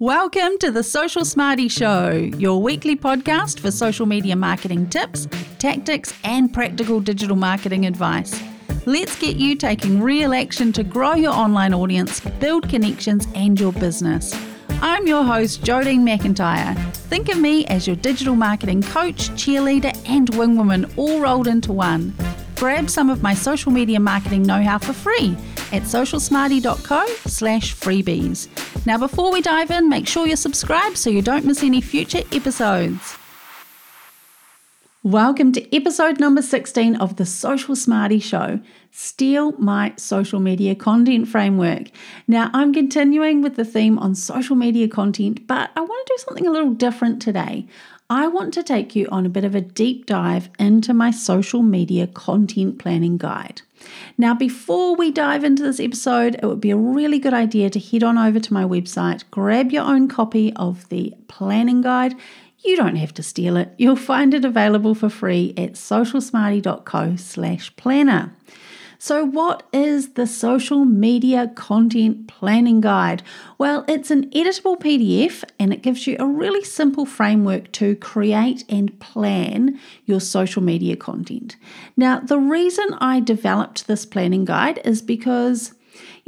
Welcome to the Social Smarty Show, your weekly podcast for social media marketing tips, tactics, and practical digital marketing advice. Let's get you taking real action to grow your online audience, build connections, and your business. I'm your host, Jodine McIntyre. Think of me as your digital marketing coach, cheerleader, and wingwoman all rolled into one. Grab some of my social media marketing know-how for free at socialsmarty.co slash freebies. Now before we dive in, make sure you're subscribed so you don't miss any future episodes. Welcome to episode number 16 of the Social Smarty Show Steal My Social Media Content Framework. Now, I'm continuing with the theme on social media content, but I want to do something a little different today. I want to take you on a bit of a deep dive into my social media content planning guide. Now, before we dive into this episode, it would be a really good idea to head on over to my website, grab your own copy of the planning guide. You don't have to steal it. You'll find it available for free at socialsmarty.co slash planner. So, what is the social media content planning guide? Well, it's an editable PDF and it gives you a really simple framework to create and plan your social media content. Now, the reason I developed this planning guide is because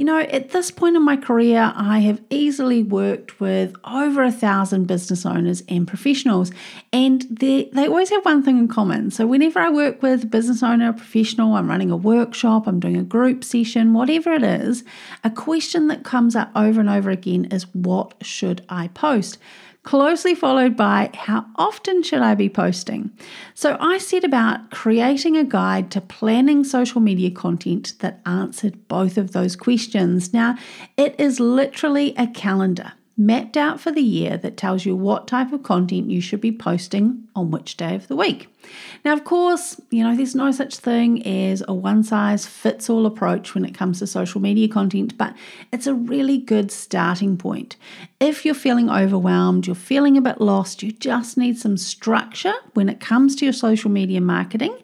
you know, at this point in my career, I have easily worked with over a thousand business owners and professionals, and they, they always have one thing in common. So, whenever I work with a business owner, a professional, I'm running a workshop, I'm doing a group session, whatever it is, a question that comes up over and over again is what should I post? Closely followed by how often should I be posting? So I set about creating a guide to planning social media content that answered both of those questions. Now, it is literally a calendar mapped out for the year that tells you what type of content you should be posting on which day of the week. Now, of course, you know, there's no such thing as a one size fits all approach when it comes to social media content, but it's a really good starting point. If you're feeling overwhelmed, you're feeling a bit lost, you just need some structure when it comes to your social media marketing,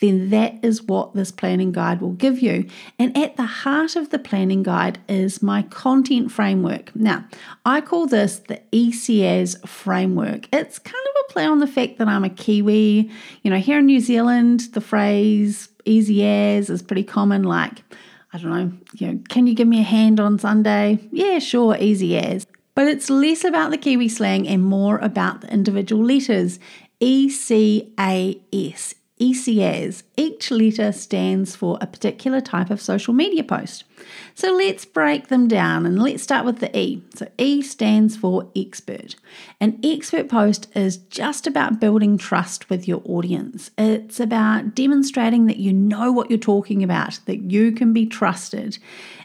then that is what this planning guide will give you. And at the heart of the planning guide is my content framework. Now, I call this the ECAS framework. It's kind of a play on the fact that I'm a Kiwi. You know, here in New Zealand, the phrase easy as is pretty common, like, I don't know, you know, can you give me a hand on Sunday? Yeah, sure, easy as. But it's less about the Kiwi slang and more about the individual letters. E C A S, ECAS. Each letter stands for a particular type of social media post. So let's break them down and let's start with the E. So E stands for expert. An expert post is just about building trust with your audience. It's about demonstrating that you know what you're talking about, that you can be trusted.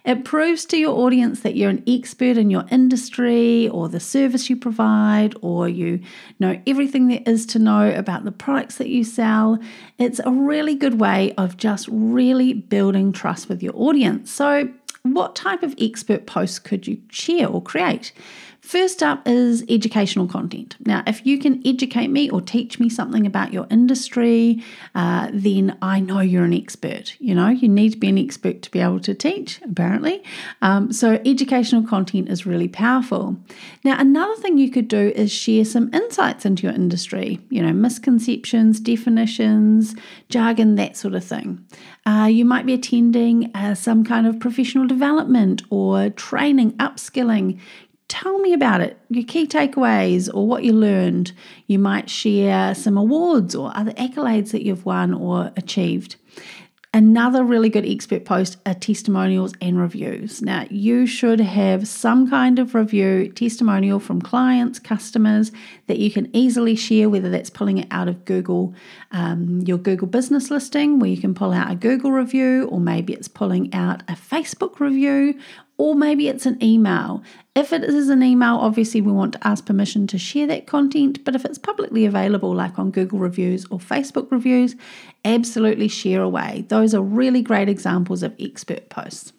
It proves to your audience that you're an expert in your industry or the service you provide, or you know everything there is to know about the products that you sell. It's a really good way of just really building trust with your audience. So, what type of expert posts could you share or create? First up is educational content. Now, if you can educate me or teach me something about your industry, uh, then I know you're an expert. You know, you need to be an expert to be able to teach, apparently. Um, so, educational content is really powerful. Now, another thing you could do is share some insights into your industry, you know, misconceptions, definitions, jargon, that sort of thing. Uh, you might be attending uh, some kind of professional development or training, upskilling tell me about it, your key takeaways or what you learned. You might share some awards or other accolades that you've won or achieved. Another really good expert post are testimonials and reviews. Now, you should have some kind of review, testimonial from clients, customers that you can easily share, whether that's pulling it out of Google, um, your Google business listing, where you can pull out a Google review, or maybe it's pulling out a Facebook review, or maybe it's an email. If it is an email, obviously we want to ask permission to share that content, but if it's publicly available, like on Google reviews or Facebook reviews, absolutely share away. Those are really great examples of expert posts.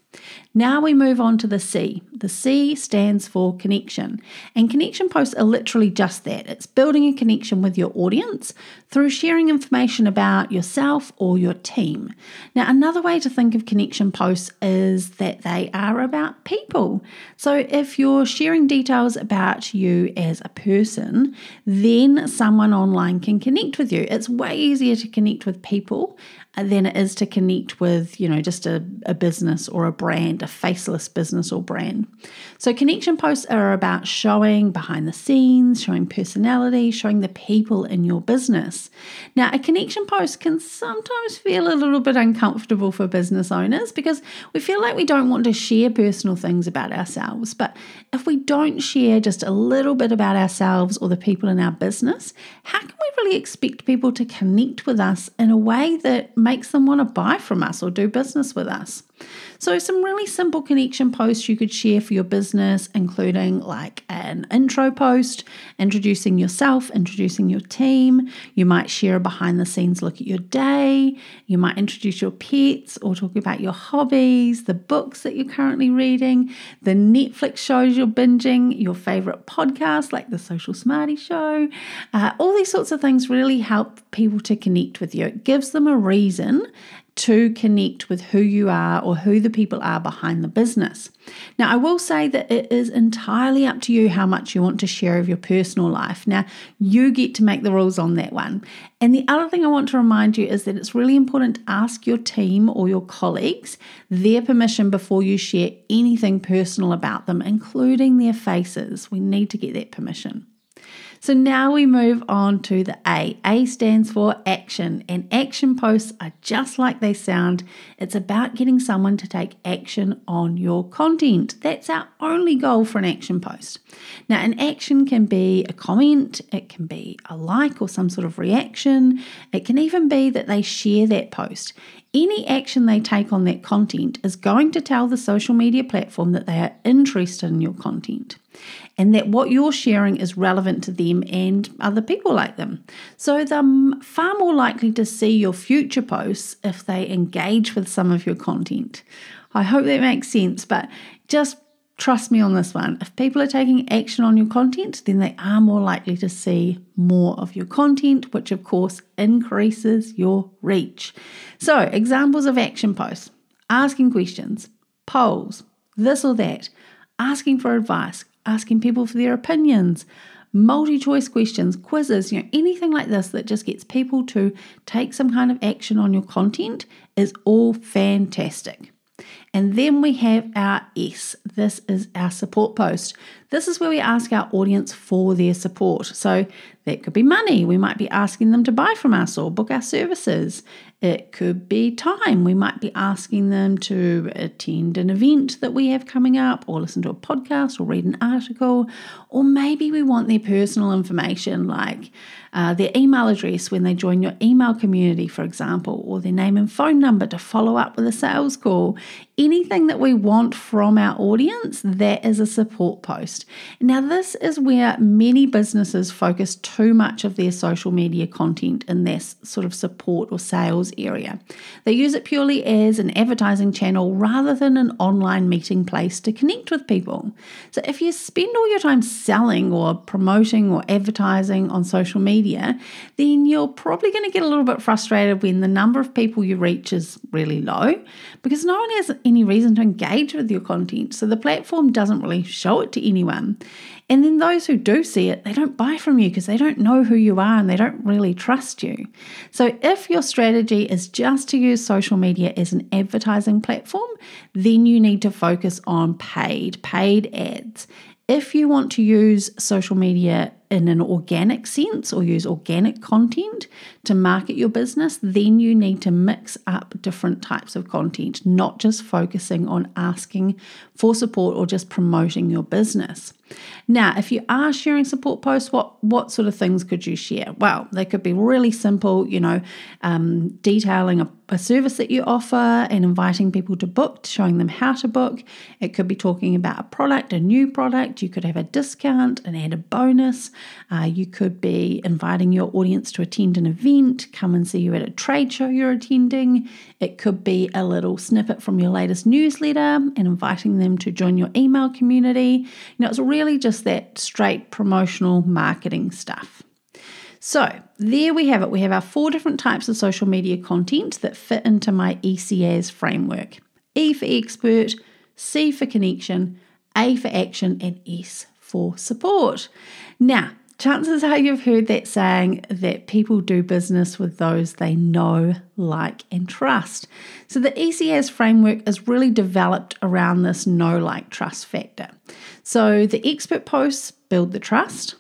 Now we move on to the C. The C stands for connection. And connection posts are literally just that it's building a connection with your audience through sharing information about yourself or your team. Now, another way to think of connection posts is that they are about people. So, if you're sharing details about you as a person, then someone online can connect with you. It's way easier to connect with people than it is to connect with, you know, just a, a business or a brand, a faceless business or brand. So, connection posts are about showing behind the scenes, showing personality, showing the people in your business. Now, a connection post can sometimes feel a little bit uncomfortable for business owners because we feel like we don't want to share personal things about ourselves. But if we don't share just a little bit about ourselves or the people in our business, how can we really expect people to connect with us in a way that makes them want to buy from us or do business with us. So, some really simple connection posts you could share for your business, including like an intro post, introducing yourself, introducing your team. You might share a behind the scenes look at your day. You might introduce your pets or talk about your hobbies, the books that you're currently reading, the Netflix shows you're binging, your favorite podcast like the Social Smarty Show. Uh, all these sorts of things really help people to connect with you. It gives them a reason to connect with who you are or who the people are behind the business. Now, I will say that it is entirely up to you how much you want to share of your personal life. Now, you get to make the rules on that one. And the other thing I want to remind you is that it's really important to ask your team or your colleagues their permission before you share anything personal about them, including their faces. We need to get that permission. So now we move on to the A. A stands for action, and action posts are just like they sound. It's about getting someone to take action on your content. That's our only goal for an action post. Now, an action can be a comment, it can be a like or some sort of reaction, it can even be that they share that post. Any action they take on that content is going to tell the social media platform that they are interested in your content and that what you're sharing is relevant to them and other people like them. So they're far more likely to see your future posts if they engage with some of your content. I hope that makes sense, but just trust me on this one. If people are taking action on your content, then they are more likely to see more of your content, which of course increases your reach. So, examples of action posts asking questions, polls, this or that, asking for advice, asking people for their opinions, multi choice questions, quizzes, you know, anything like this that just gets people to take some kind of action on your content is all fantastic. And then we have our S. This is our support post. This is where we ask our audience for their support. So that could be money. We might be asking them to buy from us or book our services. It could be time. We might be asking them to attend an event that we have coming up, or listen to a podcast, or read an article. Or maybe we want their personal information, like uh, their email address when they join your email community, for example, or their name and phone number to follow up with a sales call. Anything that we want from our audience, that is a support post. Now, this is where many businesses focus too much of their social media content in this sort of support or sales area. They use it purely as an advertising channel rather than an online meeting place to connect with people. So, if you spend all your time selling or promoting or advertising on social media, then you're probably going to get a little bit frustrated when the number of people you reach is really low because no one has any reason to engage with your content. So the platform doesn't really show it to anyone. And then those who do see it, they don't buy from you because they don't know who you are and they don't really trust you. So if your strategy is just to use social media as an advertising platform, then you need to focus on paid, paid ads. If you want to use social media in an organic sense or use organic content to market your business, then you need to mix up different types of content, not just focusing on asking for support or just promoting your business. Now, if you are sharing support posts, what, what sort of things could you share? Well, they could be really simple, you know, um, detailing a, a service that you offer and inviting people to book, showing them how to book. It could be talking about a product, a new product. You could have a discount, and add a bonus Uh, you could be inviting your audience to attend an event, come and see you at a trade show you're attending. It could be a little snippet from your latest newsletter and inviting them to join your email community. You know, it's really just that straight promotional marketing stuff. So, there we have it. We have our four different types of social media content that fit into my ECAS framework E for expert, C for connection, A for action, and S for support. Now, chances are you've heard that saying that people do business with those they know, like, and trust. So the ECAS framework is really developed around this know, like, trust factor. So the expert posts build the trust,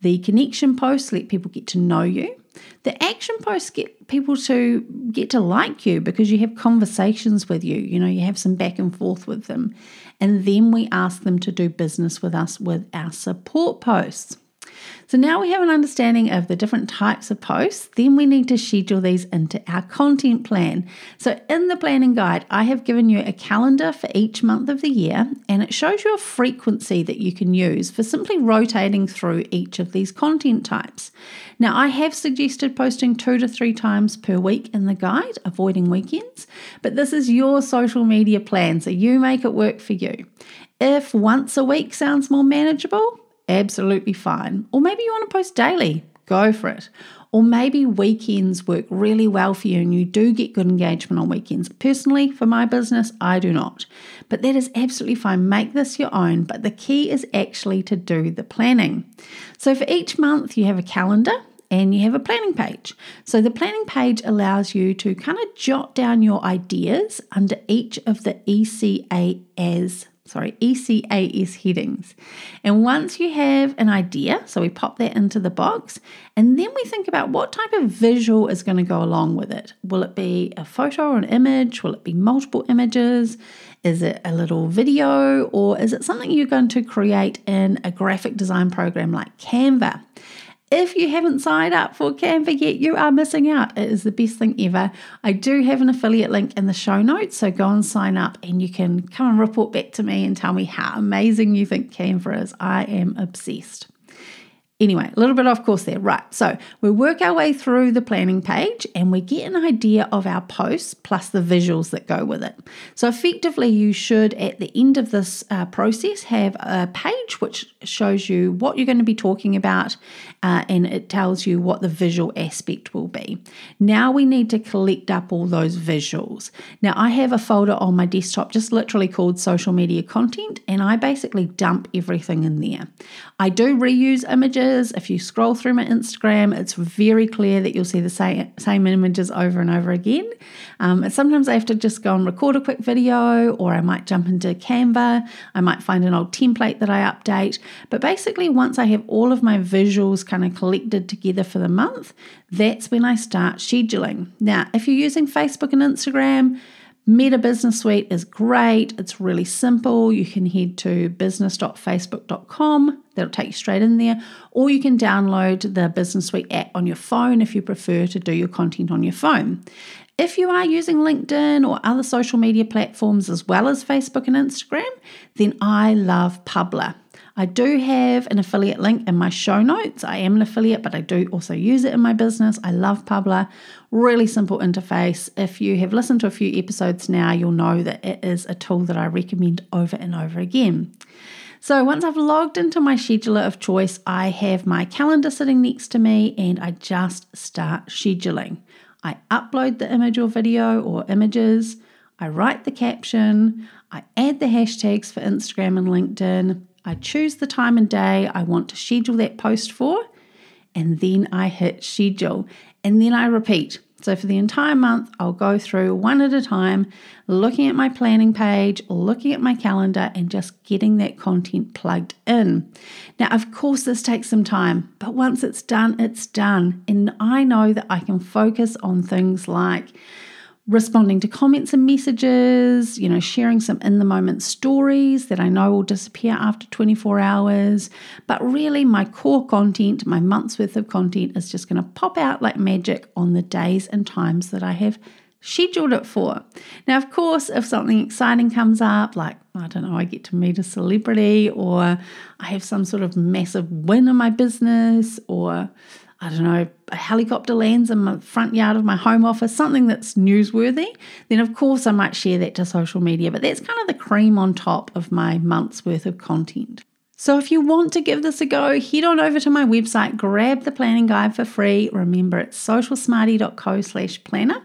the connection posts let people get to know you. The action posts get people to get to like you because you have conversations with you. You know, you have some back and forth with them. And then we ask them to do business with us with our support posts. So now we have an understanding of the different types of posts, then we need to schedule these into our content plan. So in the planning guide, I have given you a calendar for each month of the year and it shows you a frequency that you can use for simply rotating through each of these content types. Now, I have suggested posting two to three times per week in the guide, avoiding weekends, but this is your social media plan, so you make it work for you. If once a week sounds more manageable, absolutely fine. Or maybe you want to post daily, go for it. Or maybe weekends work really well for you and you do get good engagement on weekends. Personally, for my business, I do not. But that is absolutely fine. Make this your own. But the key is actually to do the planning. So for each month, you have a calendar and you have a planning page. So the planning page allows you to kind of jot down your ideas under each of the ECA as sorry, ECAS headings. And once you have an idea, so we pop that into the box, and then we think about what type of visual is going to go along with it. Will it be a photo or an image? Will it be multiple images? Is it a little video? Or is it something you're going to create in a graphic design program like Canva? If you haven't signed up for Canva yet, you are missing out. It is the best thing ever. I do have an affiliate link in the show notes, so go and sign up and you can come and report back to me and tell me how amazing you think Canva is. I am obsessed. Anyway, a little bit off course there. Right. So we work our way through the planning page and we get an idea of our posts plus the visuals that go with it. So effectively, you should at the end of this uh, process have a page which shows you what you're going to be talking about uh, and it tells you what the visual aspect will be. Now we need to collect up all those visuals. Now I have a folder on my desktop just literally called social media content and I basically dump everything in there. I do reuse images images. If you scroll through my Instagram, it's very clear that you'll see the same, same images over and over again. Um, sometimes I have to just go and record a quick video, or I might jump into Canva. I might find an old template that I update. But basically, once I have all of my visuals kind of collected together for the month, that's when I start scheduling. Now, if you're using Facebook and Instagram, Meta Business Suite is great. It's really simple. You can head to business.facebook.com, that'll take you straight in there, or you can download the Business Suite app on your phone if you prefer to do your content on your phone. If you are using LinkedIn or other social media platforms as well as Facebook and Instagram, then I love Publer. I do have an affiliate link in my show notes. I am an affiliate, but I do also use it in my business. I love Publer. Really simple interface. If you have listened to a few episodes now, you'll know that it is a tool that I recommend over and over again. So once I've logged into my scheduler of choice, I have my calendar sitting next to me and I just start scheduling. I upload the image or video or images, I write the caption, I add the hashtags for Instagram and LinkedIn, I choose the time and day I want to schedule that post for, and then I hit schedule, and then I repeat. So for the entire month, I'll go through one at a time, looking at my planning page, looking at my calendar, and just getting that content plugged in. Now, of course, this takes some time, but once it's done, it's done. And I know that I can focus on things like responding to comments and messages, you know, sharing some in the moment stories that I know will disappear after 24 hours. But really, my core content, my month's worth of content, is just going to pop out like magic on the days and times that I have scheduled it for. Now, of course, if something exciting comes up, like I don't know, I get to meet a celebrity or I have some sort of massive win in my business or I don't know, a helicopter lands in the front yard of my home office, something that's newsworthy, then of course I might share that to social media. But that's kind of the cream on top of my month's worth of content. So if you want to give this a go, head on over to my website, grab the planning guide for free. Remember, it's socialsmarty.co slash planner.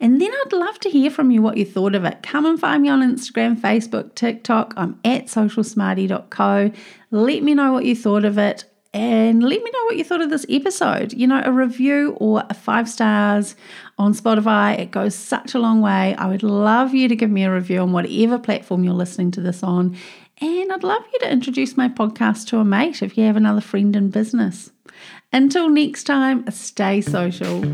And then I'd love to hear from you what you thought of it. Come and find me on Instagram, Facebook, TikTok. I'm at socialsmarty.co. Let me know what you thought of it and let me know what you thought of this episode. You know, a review or a five stars on Spotify, it goes such a long way. I would love you to give me a review on whatever platform you're listening to this on. And I'd love you to introduce my podcast to a mate if you have another friend in business. Until next time, stay social.